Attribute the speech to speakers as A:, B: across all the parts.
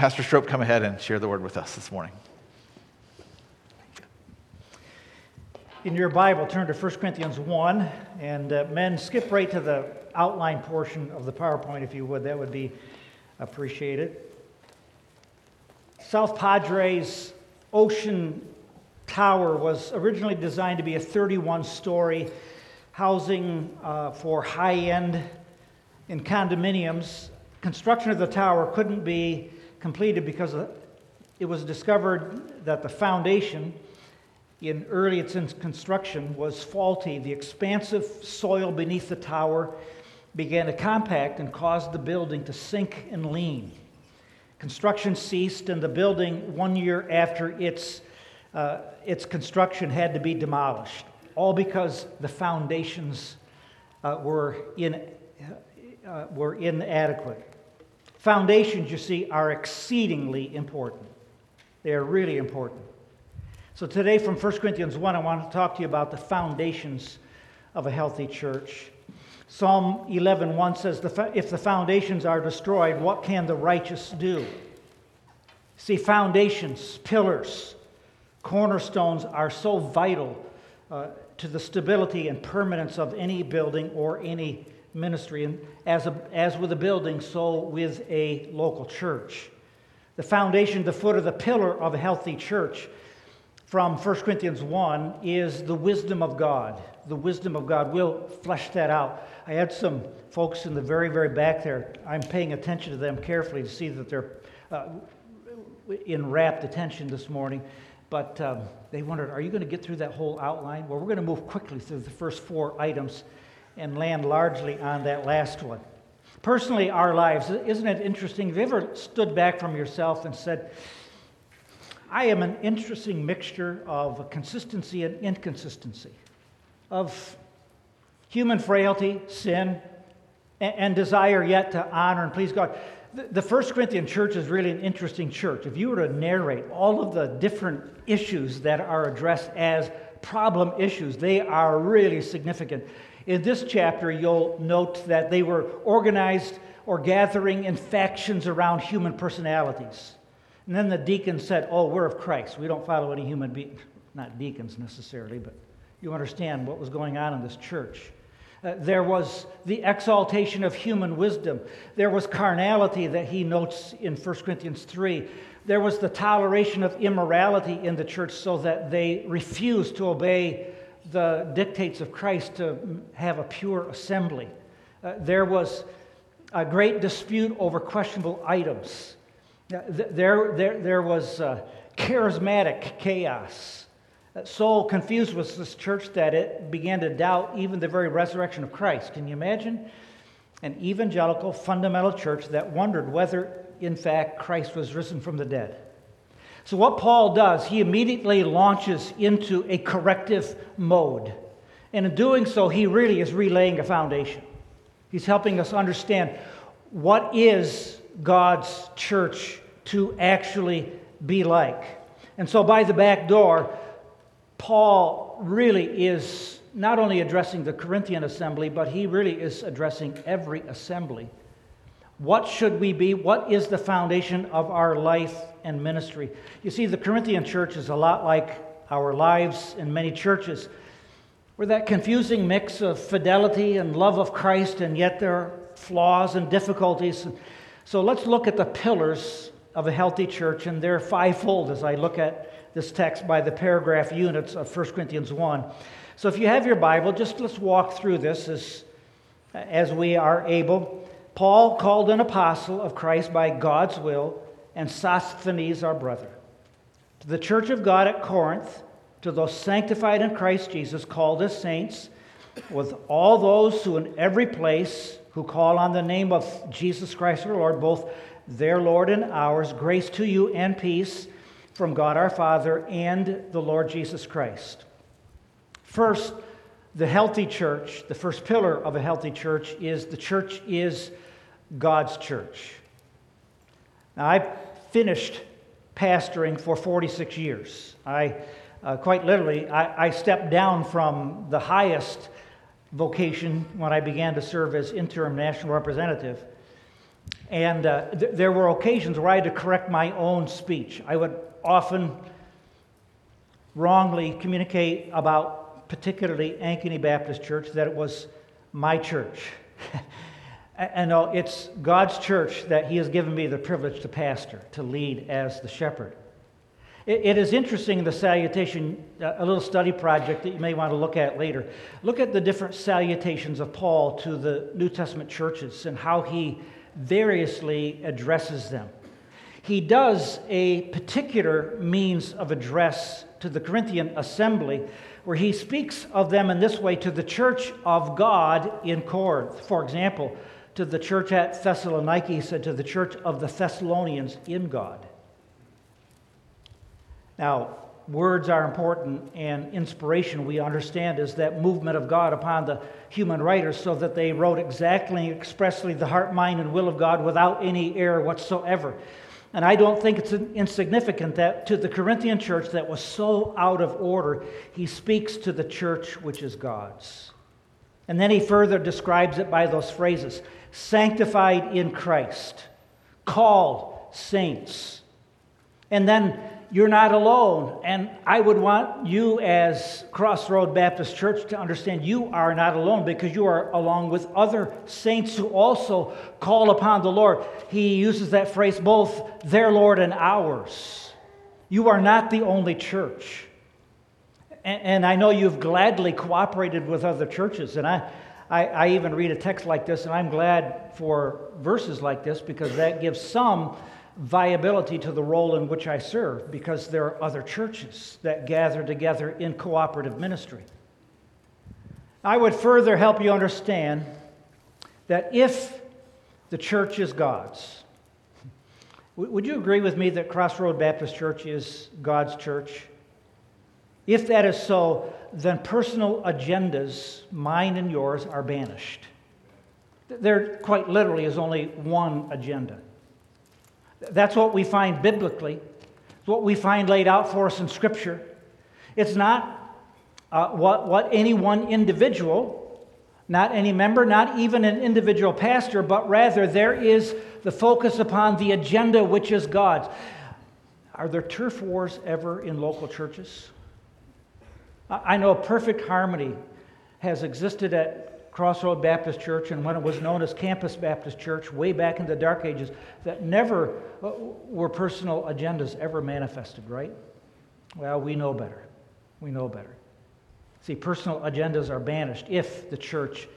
A: Pastor Strope come ahead and share the word with us this morning.
B: In your Bible, turn to 1 Corinthians 1, and uh, men, skip right to the outline portion of the PowerPoint if you would. That would be appreciated. South Padres Ocean Tower was originally designed to be a 31 story housing uh, for high end in condominiums. Construction of the tower couldn't be completed because it was discovered that the foundation in early its construction was faulty. The expansive soil beneath the tower began to compact and caused the building to sink and lean. Construction ceased, and the building, one year after its, uh, its construction, had to be demolished, all because the foundations uh, were, in, uh, were inadequate. Foundations, you see, are exceedingly important. They are really important. So today from 1 Corinthians 1, I want to talk to you about the foundations of a healthy church. Psalm 11:1 says, "If the foundations are destroyed, what can the righteous do?" See, foundations, pillars, cornerstones are so vital uh, to the stability and permanence of any building or any ministry. And as, a, as with a building, so with a local church. The foundation, the foot of the pillar of a healthy church from 1 Corinthians 1 is the wisdom of God. The wisdom of God. We'll flesh that out. I had some folks in the very, very back there. I'm paying attention to them carefully to see that they're uh, in rapt attention this morning. But um, they wondered, are you going to get through that whole outline? Well, we're going to move quickly through the first four items and land largely on that last one. Personally, our lives, isn't it interesting? Have you ever stood back from yourself and said, I am an interesting mixture of consistency and inconsistency, of human frailty, sin, and, desire yet to honor and please God. The First Corinthian church is really an interesting church. If you were to narrate all of the different issues that are addressed as problem issues, they are really significant. In this chapter, you'll note that they were organized or gathering in factions around human personalities. And then the deacons said, Oh, we're of Christ. We don't follow any human beings. Not deacons necessarily, but you understand what was going on in this church. Uh, there was the exaltation of human wisdom. There was carnality that he notes in 1 Corinthians 3. There was the toleration of immorality in the church so that they refused to obey the dictates of Christ to have a pure assembly. Uh, there was a great dispute over questionable items. There, there, there was uh, charismatic chaos. Uh, so confused was this church that it began to doubt even the very resurrection of Christ. Can you imagine? An evangelical fundamental church that wondered whether, in fact, Christ was risen from the dead. So, what Paul does, he immediately launches into a corrective mode. And in doing so, he really is relaying a foundation. He's helping us understand what is God's church to actually be like. And so, by the back door, Paul really is not only addressing the Corinthian assembly, but he really is addressing every assembly. What should we be? What is the foundation of our life and ministry? You see, the Corinthian church is a lot like our lives in many churches. We're that confusing mix of fidelity and love of Christ, and yet there are flaws and difficulties. So let's look at the pillars of a healthy church, and they're fivefold as I look at this text by the paragraph units of 1 Corinthians 1. So if you have your Bible, just let's walk through this as, as we are able. Paul called an apostle of Christ by God's will, and Sosthenes our brother. To the church of God at Corinth, to those sanctified in Christ Jesus, called as saints, with all those who in every place who call on the name of Jesus Christ our Lord, both their Lord and ours, grace to you and peace from God our Father and the Lord Jesus Christ. First, the healthy church, the first pillar of a healthy church is the church is God's church. Now, I finished pastoring for 46 years. I uh, quite literally, I, I stepped down from the highest vocation when I began to serve as interim national representative And uh, th- there were occasions where I had to correct my own speech. I would often wrongly communicate about, particularly Ankeny Baptist Church, that it was my church. and it's God's church that He has given me the privilege to pastor, to lead as the shepherd. it, it is interesting, the salutation, uh, a little study project that you may want to look at later. Look at the different salutations of Paul to the New Testament churches and how he variously addresses them. He does a particular means of address to the Corinthian assembly where he speaks of them in this way to the church of God in Corinth. For example, to the church at Thessalonica, he said, to the church of the Thessalonians in God. Now, words are important, and inspiration, we understand, is that movement of God upon the human writers so that they wrote exactly, expressly the heart, mind, and will of God without any error whatsoever. And I don't think it's insignificant that to the Corinthian church that was so out of order, he speaks to the church which is God's. And then he further describes it by those phrases sanctified in Christ, called saints. And then you're not alone. And I would want you, as Crossroad Baptist Church, to understand you are not alone because you are along with other saints who also call upon the Lord. He uses that phrase, both their Lord and ours. You are not the only church. And, I know you've gladly cooperated with other churches. And I, I, I even read a text like this, and I'm glad for verses like this because that gives some viability to the role in which I serve because there are other churches that gather together in cooperative ministry. I would further help you understand that if the church is God's, would you agree with me that Crossroad Baptist Church is God's church? If that is so, then personal agendas, mine and yours, are banished. There quite literally is only one agenda. That's what we find biblically. It's what we find laid out for us in Scripture. It's not uh, what, what any one individual, not any member, not even an individual pastor, but rather there is the focus upon the agenda which is God's. Are there turf wars ever in local churches? I know perfect harmony has existed at Crossroad Baptist Church and when it was known as Campus Baptist Church way back in the dark ages that never uh, were personal agendas ever manifested, right? Well, we know better. We know better. See, personal agendas are banished if the church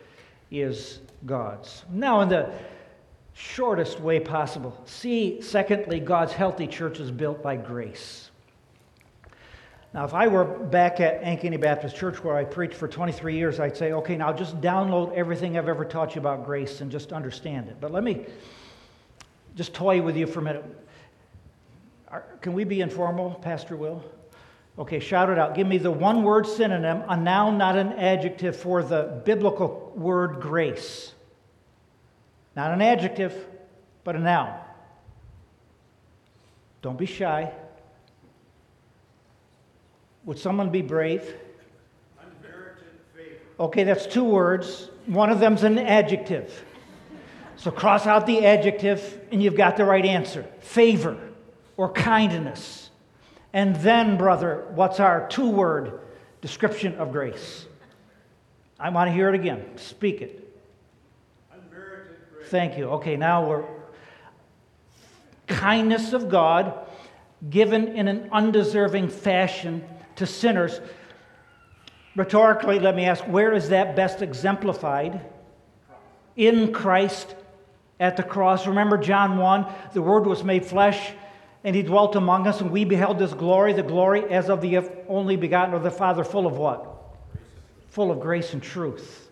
B: is God's. Now, in the shortest way possible, see, secondly, God's healthy church is built by grace. Now, if I were back at Ankeny Baptist Church where I preached for 23 years, I'd say, okay, now just download everything I've ever taught you about grace and just understand it. But let me just toy with you for a minute. Can we be informal, Pastor Will? Okay, shout it out. Give me the one word synonym, a noun, not an adjective, for the biblical word grace. Not an adjective, but a noun. Don't be shy. Would someone be brave? Okay, that's two words. One of them's an adjective. So cross out the adjective and you've got the right answer favor or kindness. And then, brother, what's our two word description of grace? I want to hear it again. Speak it. Thank you. Okay, now we're kindness of God given in an undeserving fashion to sinners. Rhetorically, let me ask where is that best exemplified? In Christ at the cross. Remember John 1 the Word was made flesh and he dwelt among us, and we beheld his glory, the glory as of the only begotten of the Father, full of what? Full of grace and truth.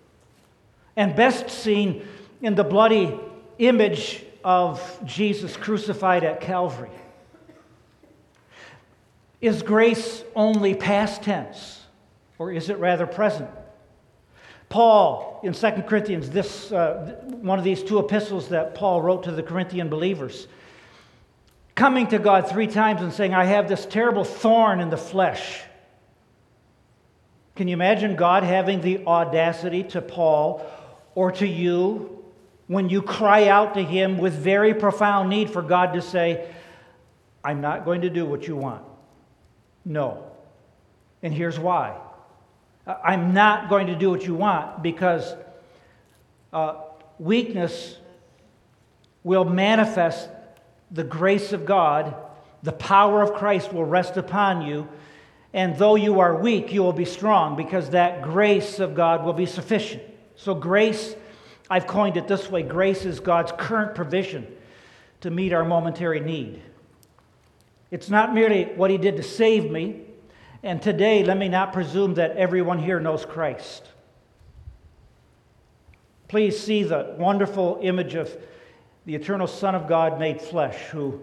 B: And best seen in the bloody image of Jesus crucified at Calvary. Is grace only past tense, or is it rather present? Paul in 2 Corinthians, this, uh, one of these two epistles that Paul wrote to the Corinthian believers, coming to God three times and saying, I have this terrible thorn in the flesh. Can you imagine God having the audacity to Paul or to you when you cry out to Him with very profound need for God to say, I'm not going to do what you want. No. And here's why I'm not going to do what you want because uh, weakness will manifest the grace of God, the power of Christ will rest upon you. And though you are weak, you will be strong because that grace of God will be sufficient. So, grace, I've coined it this way grace is God's current provision to meet our momentary need. It's not merely what He did to save me. And today, let me not presume that everyone here knows Christ. Please see the wonderful image of the eternal Son of God made flesh, who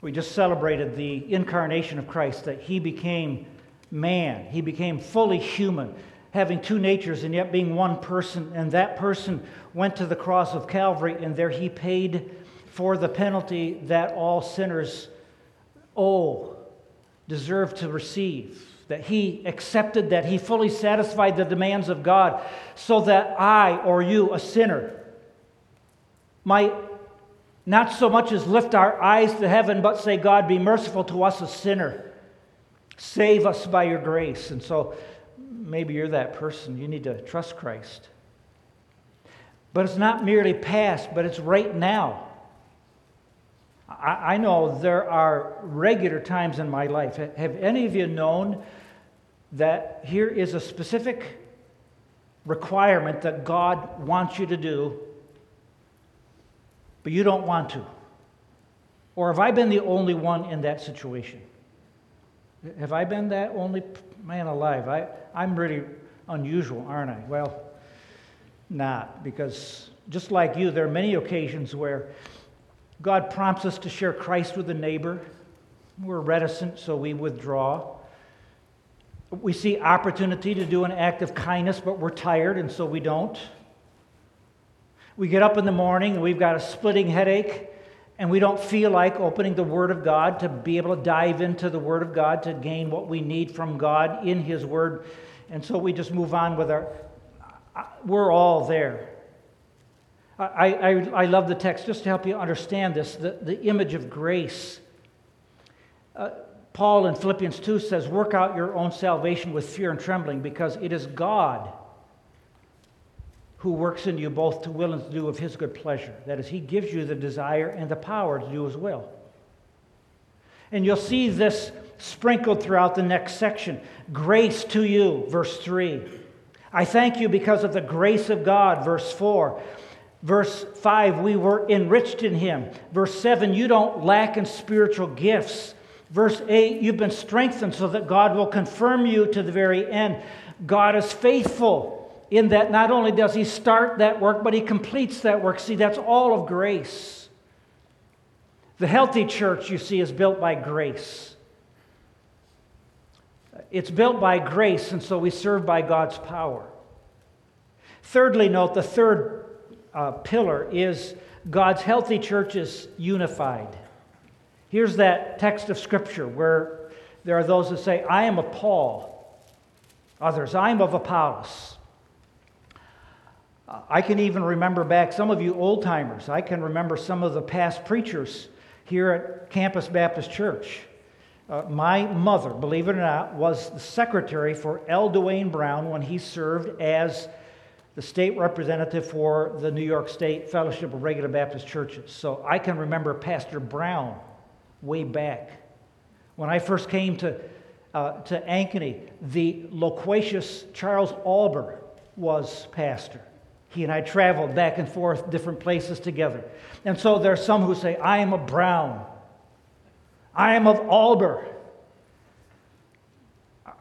B: we just celebrated the incarnation of Christ, that he became man. He became fully human, having two natures and yet being one person. And that person went to the cross of Calvary, and there he paid for the penalty that all sinners owe, deserve to receive. That he accepted, that he fully satisfied the demands of God, so that I or you, a sinner, might not so much as lift our eyes to heaven, but say, God, be merciful to us, a sinner. Save us by your grace. And so maybe you're that person. You need to trust Christ. But it's not merely past, but it's right now. I, I know there are regular times in my life. Have any of you known that here is a specific requirement that God wants you to do but you don't want to? Or have I been the only one in that situation? Have I been that only man alive? I, I'm really unusual, aren't I? Well, not, because just like you, there are many occasions where God prompts us to share Christ with a neighbor. We're reticent, so we withdraw. We see opportunity to do an act of kindness, but we're tired, and so we don't. We get up in the morning and we've got a splitting headache and we don't feel like opening the Word of God to be able to dive into the Word of God to gain what we need from God in His Word. And so we just move on with our. We're all there. I, I, I love the text just to help you understand this the, the image of grace. Uh, Paul in Philippians 2 says, Work out your own salvation with fear and trembling because it is God who works in you both to will and to do of his good pleasure. That is, he gives you the desire and the power to do his will. And you'll see this sprinkled throughout the next section. Grace to you, verse 3. I thank you because of the grace of God, verse 4. Verse 5, we were enriched in him. Verse 7, you don't lack in spiritual gifts. Verse 8, you've been strengthened so that God will confirm you to the very end. God is faithful in that not only does he start that work, but he completes that work. See, that's all of grace. The healthy church, you see, is built by grace. It's built by grace, and so we serve by God's power. Thirdly, note the third uh, pillar is God's healthy church is unified. Here's that text of Scripture where there are those that say, I am of Paul, others, I am of Apollos. I can even remember back, some of you old timers, I can remember some of the past preachers here at Campus Baptist Church. Uh, my mother, believe it or not, was the secretary for L. Dwayne Brown when he served as the state representative for the New York State Fellowship of Regular Baptist Churches. So I can remember Pastor Brown way back. When I first came to, uh, to Ankeny, the loquacious Charles Alber was pastor. He and I traveled back and forth different places together. And so there are some who say, I am of Brown. I am of Alber.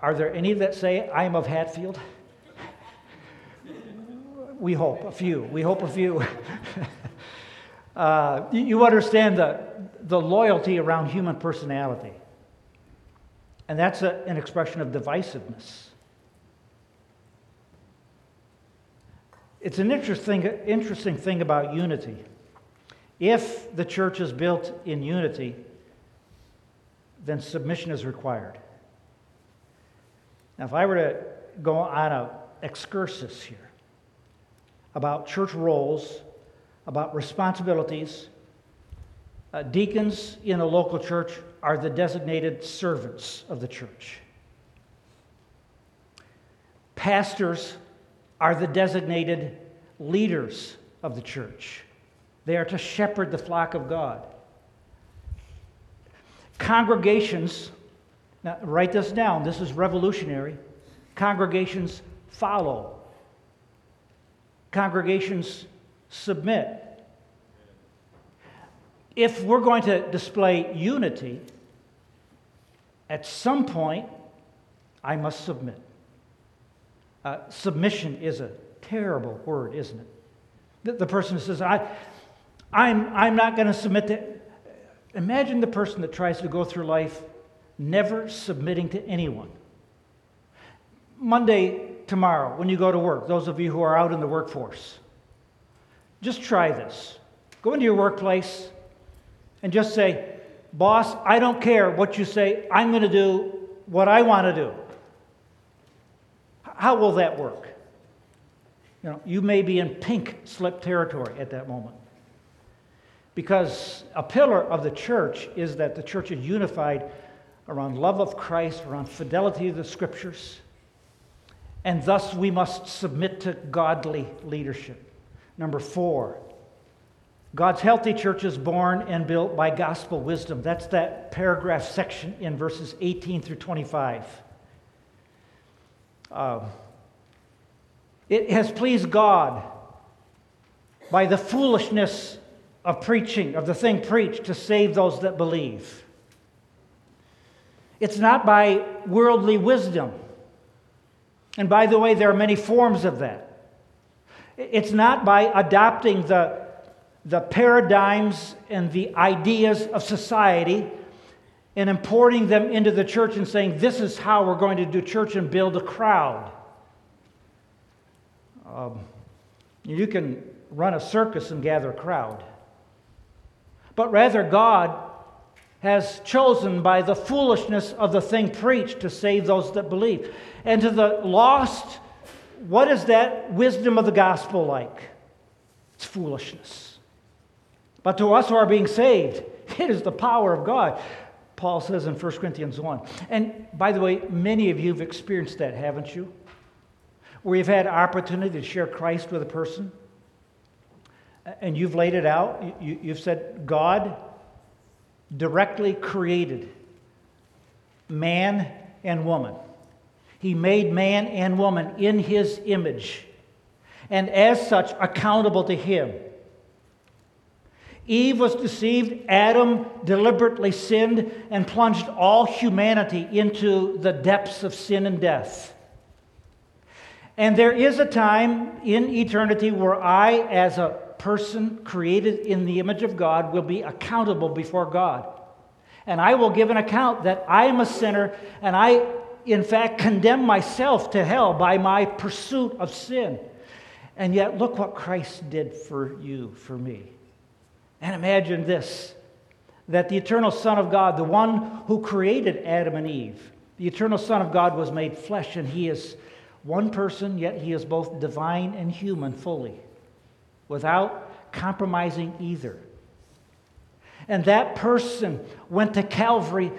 B: Are there any that say, I am of Hatfield? We hope, a few. We hope a few. uh, you understand the, the loyalty around human personality. And that's a, an expression of divisiveness. It's an interesting, interesting thing about unity. If the church is built in unity, then submission is required. Now, if I were to go on an excursus here, about church roles, about responsibilities. Uh, deacons in a local church are the designated servants of the church. Pastors are the designated leaders of the church. They are to shepherd the flock of God. Congregations, now write this down, this is revolutionary. Congregations follow, congregations submit. If we're going to display unity, at some point, I must submit. Uh, submission is a terrible word, isn't it? The, the person says, I, I'm, I'm not going to submit to. Imagine the person that tries to go through life never submitting to anyone. Monday, tomorrow, when you go to work, those of you who are out in the workforce, just try this. Go into your workplace and just say, Boss, I don't care what you say, I'm going to do what I want to do. How will that work? You know, you may be in pink slip territory at that moment. Because a pillar of the church is that the church is unified around love of Christ, around fidelity to the scriptures, and thus we must submit to godly leadership. Number four, God's healthy church is born and built by gospel wisdom. That's that paragraph section in verses 18 through 25. Uh, it has pleased God by the foolishness of preaching, of the thing preached, to save those that believe. It's not by worldly wisdom. And by the way, there are many forms of that. It's not by adopting the, the paradigms and the ideas of society and importing them into the church and saying, this is how we're going to do church and build a crowd. Um, you can run a circus and gather a crowd. But rather, God has chosen by the foolishness of the thing preached to save those that believe. And to the lost, what is that wisdom of the gospel like? It's foolishness. But to us who are being saved, it is the power of God. Paul says in 1 Corinthians 1. And by the way, many of you have experienced that, haven't you? Where you've had opportunity to share Christ with a person, and you've laid it out. You, have said, God directly created man and woman. He made man and woman in his image, and as such, accountable to him. Eve was deceived, Adam deliberately sinned and plunged all humanity into the depths of sin and death. And there is a time in eternity where I, as a person created in the image of God, will be accountable before God. And I will give an account that I am a sinner and I, in fact, condemn myself to hell by my pursuit of sin. And yet, look what Christ did for you, for me. And imagine this that the eternal Son of God, the one who created Adam and Eve, the eternal Son of God was made flesh, and he is one person, yet he is both divine and human fully, without compromising either. And that person went to Calvary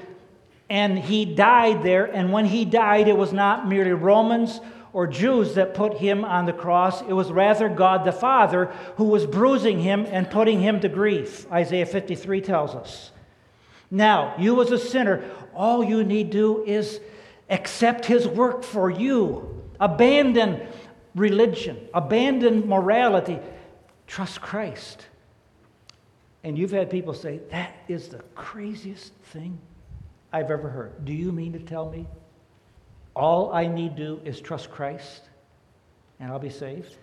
B: and he died there. And when he died, it was not merely Romans or Jews that put him on the cross. It was rather God the Father who was bruising him and putting him to grief, Isaiah 53 tells us. Now, you as a sinner, all you need do is accept his work for you. Abandon religion, abandon morality, trust Christ. And you've had people say, That is the craziest thing I've ever heard. Do you mean to tell me all I need to do is trust Christ and I'll be saved.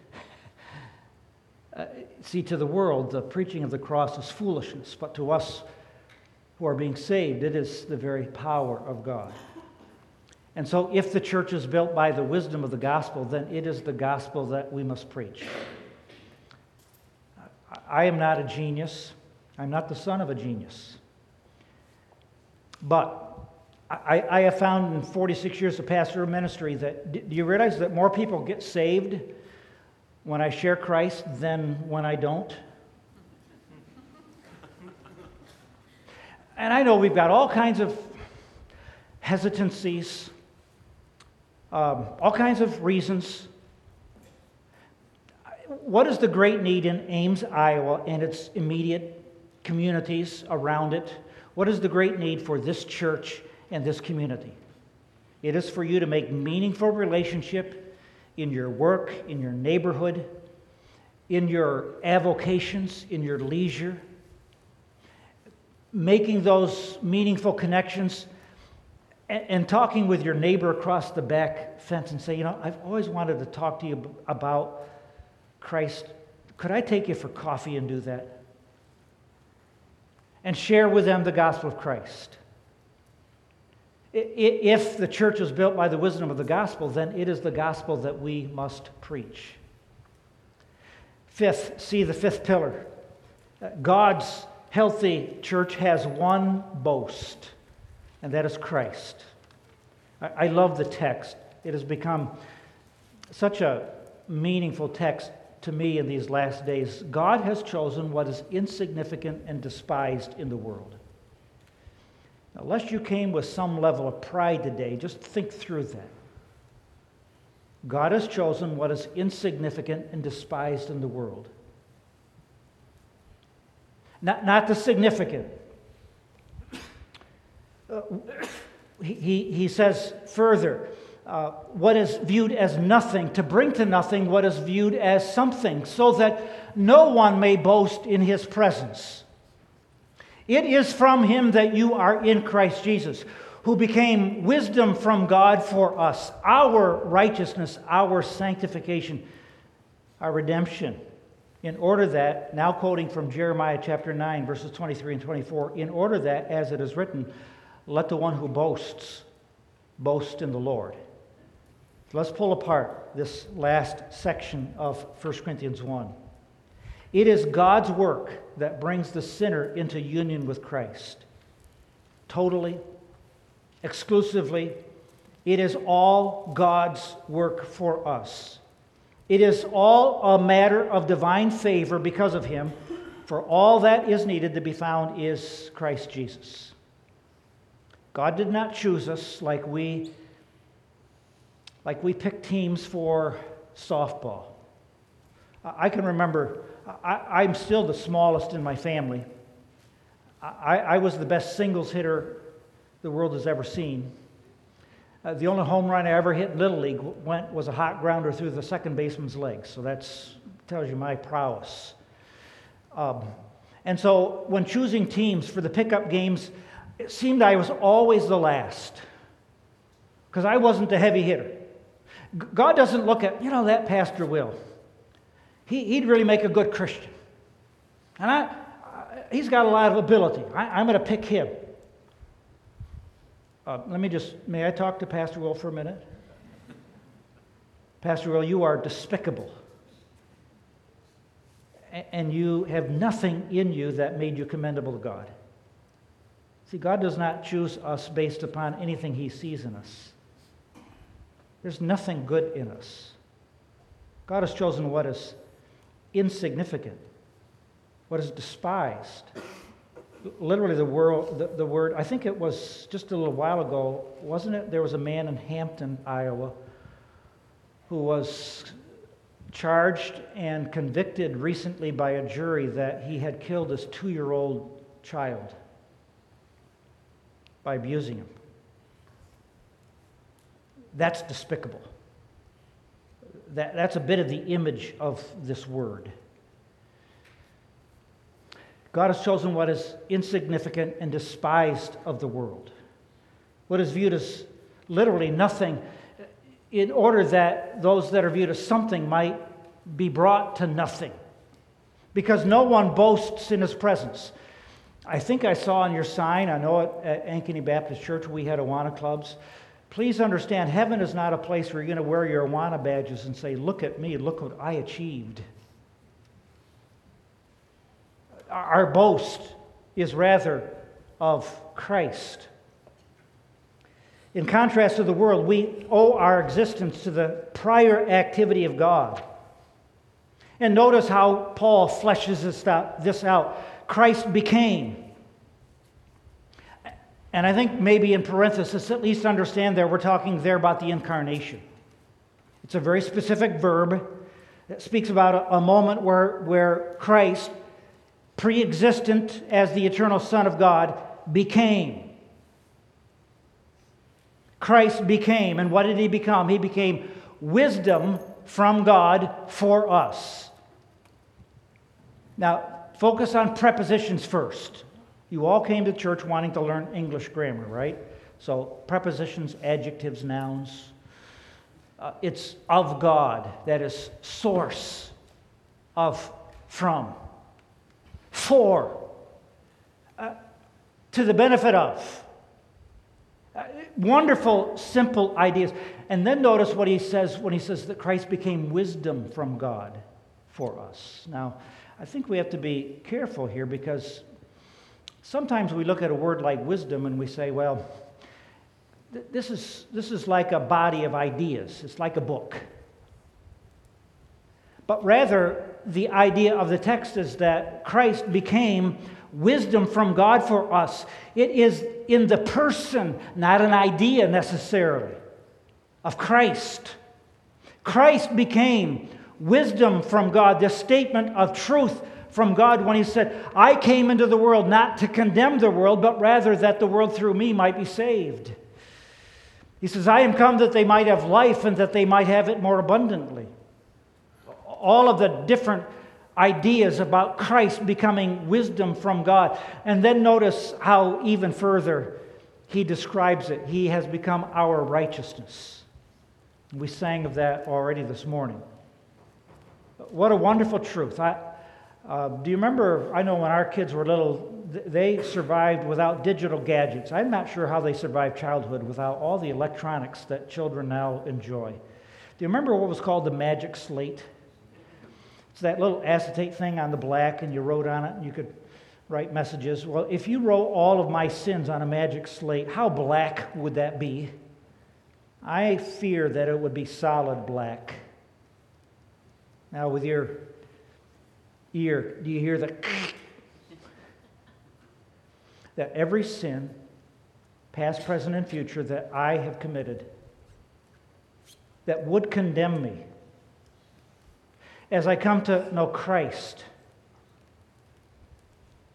B: uh, see, to the world, the preaching of the cross is foolishness, but to us who are being saved, it is the very power of God. And so, if the church is built by the wisdom of the gospel, then it is the gospel that we must preach. I am not a genius. I'm not the son of a genius. But I, I, have found in 46 years of pastoral ministry that do you realize that more people get saved when I share Christ than when I don't. And I know we've got all kinds of hesitancies, um, all kinds of reasons. What is the great need in Ames, Iowa, and its immediate communities around it? What is the great need for this church and this community? It is for you to make meaningful relationship in your work, in your neighborhood, in your avocations, in your leisure making those meaningful connections and, talking with your neighbor across the back fence and say, you know, I've always wanted to talk to you about Christ. Could I take you for coffee and do that? And share with them the gospel of Christ. If the church is built by the wisdom of the gospel, then it is the gospel that we must preach. Fifth, see the fifth pillar uh, God's healthy church has one boast, and that is Christ. I, love the text. It has become such a meaningful text to me in these last days. God has chosen what is insignificant and despised in the world. Lest you came with some level of pride today, just think through that. God has chosen what is insignificant and despised in the world not, not the significant. Uh, he, he says further, uh, what is viewed as nothing, to bring to nothing what is viewed as something, so that no one may boast in his presence. It is from him that you are in Christ Jesus, who became wisdom from God for us, our righteousness, our sanctification, our redemption in order that, now quoting from Jeremiah chapter 9, verses 23 and 24, in order that, as it is written, let the one who boasts boast in the Lord. So let's pull apart this last section of 1 Corinthians 1. It is God's work that brings the sinner into union with Christ. Totally, exclusively, it is all God's work for us. It is all a matter of divine favor because of him, for all that is needed to be found is Christ Jesus. God did not choose us like we like we pick teams for softball. I can remember, I, am still the smallest in my family. I, I was the best singles hitter the world has ever seen. Uh, the only home run I ever hit in Little League went, was a hot grounder through the second baseman's legs. So that tells you my prowess. Um, and so when choosing teams for the pickup games, it seemed I was always the last because I wasn't the heavy hitter. God doesn't look at, you know, that Pastor Will. He, he'd really make a good Christian. And I, he's got a lot of ability. I, I'm going to pick him. Uh, let me just, may I talk to Pastor Will for a minute? Pastor Will, you are despicable. And you have nothing in you that made you commendable to God. See, God does not choose us based upon anything He sees in us. There's nothing good in us. God has chosen what is insignificant, what is despised literally the, world, the, the word, I think it was just a little while ago, wasn't it? There was a man in Hampton, Iowa, who was charged and convicted recently by a jury that he had killed his two year old child by abusing him. That's despicable. That, that's a bit of the image of this word. God has chosen what is insignificant and despised of the world, what is viewed as literally nothing, in order that those that are viewed as something might be brought to nothing. Because no one boasts in his presence. I think I saw on your sign, I know at Ankeny Baptist Church we had Awana clubs. Please understand, heaven is not a place where you're going to wear your Awana badges and say, Look at me, look what I achieved. Our boast is rather of Christ. In contrast to the world, we owe our existence to the prior activity of God. And notice how Paul fleshes this out. This out. Christ became. And I think maybe in parenthesis, at least understand there, we're talking there about the incarnation. It's a very specific verb that speaks about a, a moment where, where Christ, pre existent as the eternal Son of God, became. Christ became. And what did he become? He became wisdom from God for us. Now, focus on prepositions first. You all came to church wanting to learn English grammar, right? So, prepositions, adjectives, nouns. Uh, it's of God, that is, source of, from, for, uh, to the benefit of. Uh, wonderful, simple ideas. And then notice what he says when he says that Christ became wisdom from God for us. Now, I think we have to be careful here because sometimes we look at a word like wisdom and we say, well, th- this is, this is like a body of ideas, it's like a book. But rather, the idea of the text is that Christ became wisdom from God for us. It is in the person, not an idea necessarily, of Christ. Christ became wisdom from God, this statement of truth from God when He said, I came into the world not to condemn the world, but rather that the world through me might be saved. He says, I am come that they might have life and that they might have it more abundantly. All of the different ideas about Christ becoming wisdom from God. And then notice how, even further, he describes it. He has become our righteousness. We sang of that already this morning. What a wonderful truth. I, uh, do you remember? I know when our kids were little, they survived without digital gadgets. I'm not sure how they survived childhood without all the electronics that children now enjoy. Do you remember what was called the magic slate? It's that little acetate thing on the black, and you wrote on it, and you could write messages. Well, if you wrote all of my sins on a magic slate, how black would that be? I fear that it would be solid black. Now, with your ear, do you hear the that every sin, past, present, and future, that I have committed, that would condemn me, as I come to know Christ,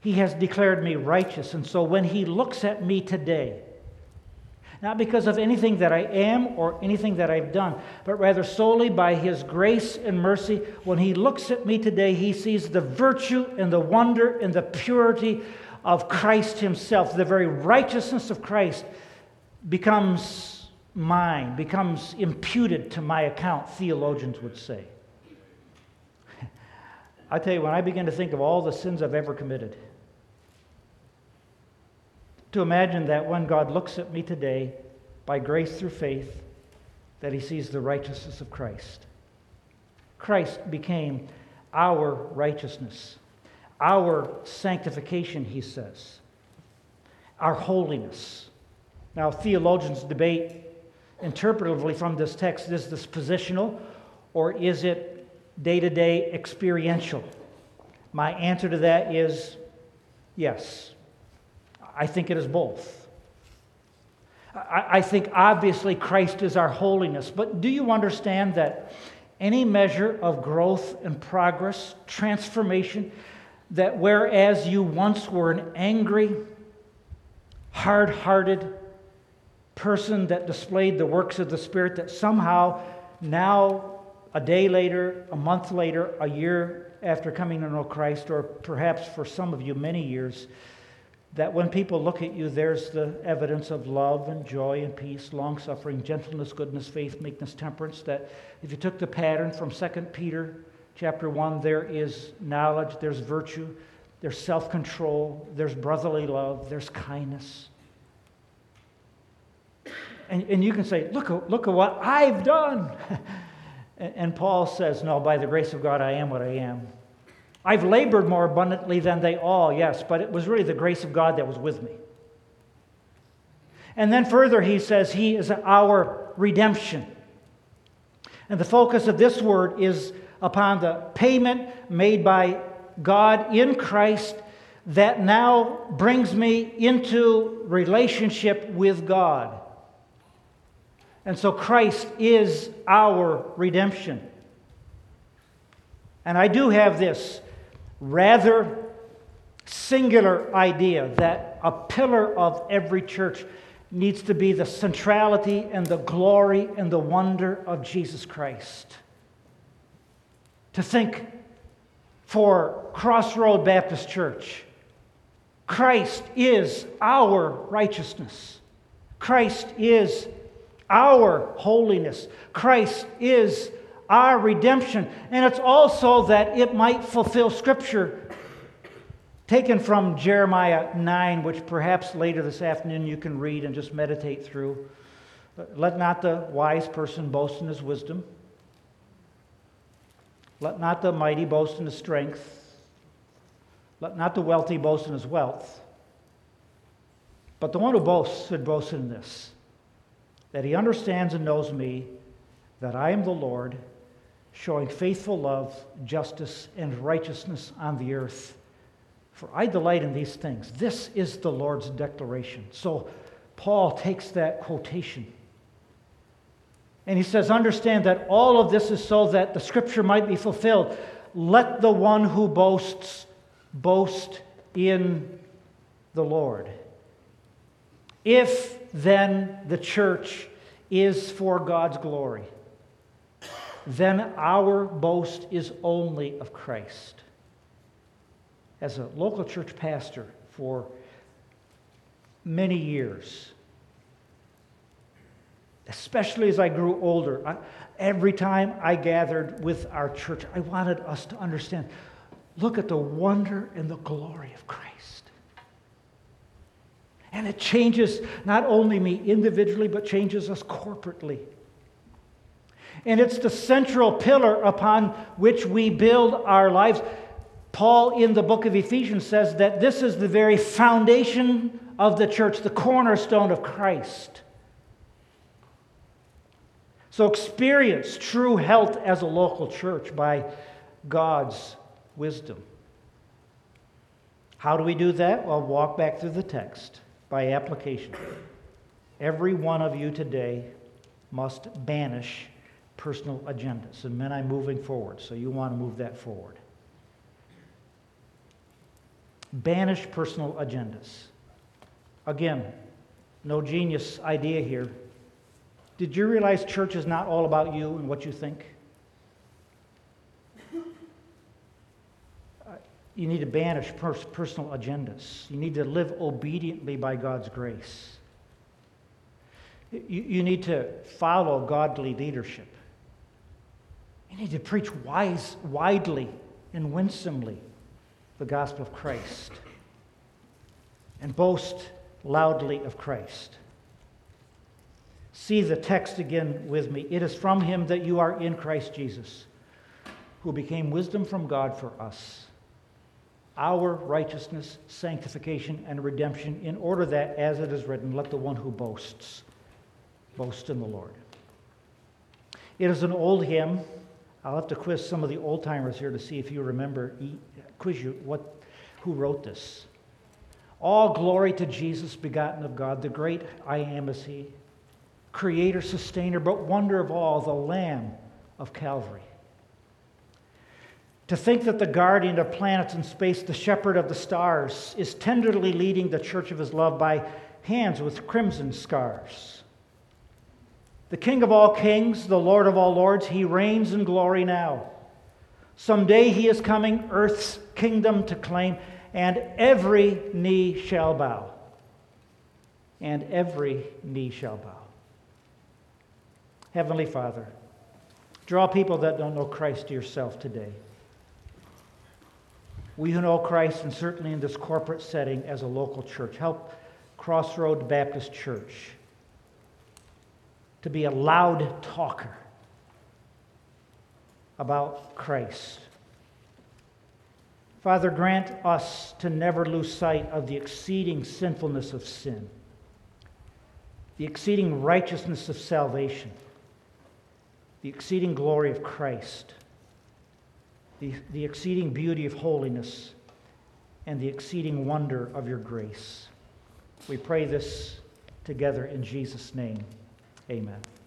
B: He has declared me righteous. And so when He looks at me today, not because of anything that I am or anything that I've done, but rather solely by His grace and mercy. When He looks at me today, He sees the virtue and the wonder and the purity of Christ Himself. The very righteousness of Christ becomes mine, becomes imputed to my account, theologians would say. I tell you, when I begin to think of all the sins I've ever committed, to imagine that when God looks at me today, by grace through faith, that he sees the righteousness of Christ. Christ became our righteousness, our sanctification, he says, our holiness. Now, theologians debate interpretively from this text is this positional or is it day to day experiential? My answer to that is yes. I think it is both. I, I think obviously Christ is our holiness, but do you understand that any measure of growth and progress, transformation, that whereas you once were an angry, hard hearted person that displayed the works of the Spirit, that somehow now, a day later, a month later, a year after coming to know Christ, or perhaps for some of you many years, that when people look at you, there's the evidence of love and joy and peace, long suffering, gentleness, goodness, faith, meekness, temperance. That if you took the pattern from 2 Peter chapter 1, there is knowledge, there's virtue, there's self control, there's brotherly love, there's kindness. And, and you can say, look, look at what I've done. and Paul says, No, by the grace of God, I am what I am. I've labored more abundantly than they all, yes, but it was really the grace of God that was with me. And then further, he says, He is our redemption. And the focus of this word is upon the payment made by God in Christ that now brings me into relationship with God. And so Christ is our redemption. And I do have this rather singular idea that a pillar of every church needs to be the centrality and the glory and the wonder of Jesus Christ. To think for Crossroad Baptist Church, Christ is our righteousness. Christ is our holiness. Christ is our redemption. And it's also that it might fulfill Scripture taken from Jeremiah 9, which perhaps later this afternoon you can read and just meditate through. Let not the wise person boast in his wisdom. Let not the mighty boast in his strength. Let not the wealthy boast in his wealth. But the one who boasts should boast in this that he understands and knows me, that I am the Lord, showing faithful love, justice, and righteousness on the earth. For I delight in these things. This is the Lord's declaration. So Paul takes that quotation and he says, Understand that all of this is so that the scripture might be fulfilled. Let the one who boasts boast in the Lord. If then the church is for God's glory, then our boast is only of Christ as a local church pastor for many years, especially as I grew older, I, every time I gathered with our church, I wanted us to understand look at the wonder and the glory of Christ. And it changes not only me individually, but changes us corporately. And it's the central pillar upon which we build our lives. Paul in the book of Ephesians says that this is the very foundation of the church, the cornerstone of Christ. So experience true health as a local church by God's wisdom. How do we do that? Well, walk back through the text by application. Every one of you today must banish personal agendas. And men, I'm moving forward, so you want to move that forward. Banish personal agendas. Again, no genius idea here. Did you realize church is not all about you and what you think? Uh, you need to banish pers- personal agendas. You need to live obediently by God's grace. You, you need to follow godly leadership. Need to preach wise, widely and winsomely the gospel of Christ and boast loudly of Christ. See the text again with me. It is from him that you are in Christ Jesus, who became wisdom from God for us, our righteousness, sanctification, and redemption, in order that, as it is written, let the one who boasts boast in the Lord. It is an old hymn. I'll have to quiz some of the old timers here to see if you remember quiz you what, who wrote this. All glory to Jesus, begotten of God, the great I am is He, creator, sustainer, but wonder of all, the Lamb of Calvary. To think that the guardian of planets and space, the shepherd of the stars, is tenderly leading the church of his love by hands with crimson scars. The King of all kings, the Lord of all lords, he reigns in glory now. Someday he is coming, earth's kingdom to claim, and every knee shall bow. And every knee shall bow. Heavenly Father, draw people that don't know Christ to yourself today. We who know Christ, and certainly in this corporate setting as a local church, help Crossroad Baptist Church to be a loud talker about Christ. Father, grant us to never lose sight of the exceeding sinfulness of sin, the exceeding righteousness of salvation, the exceeding glory of Christ, the, the exceeding beauty of holiness, and the exceeding wonder of your grace. We pray this together in Jesus' name. Amen.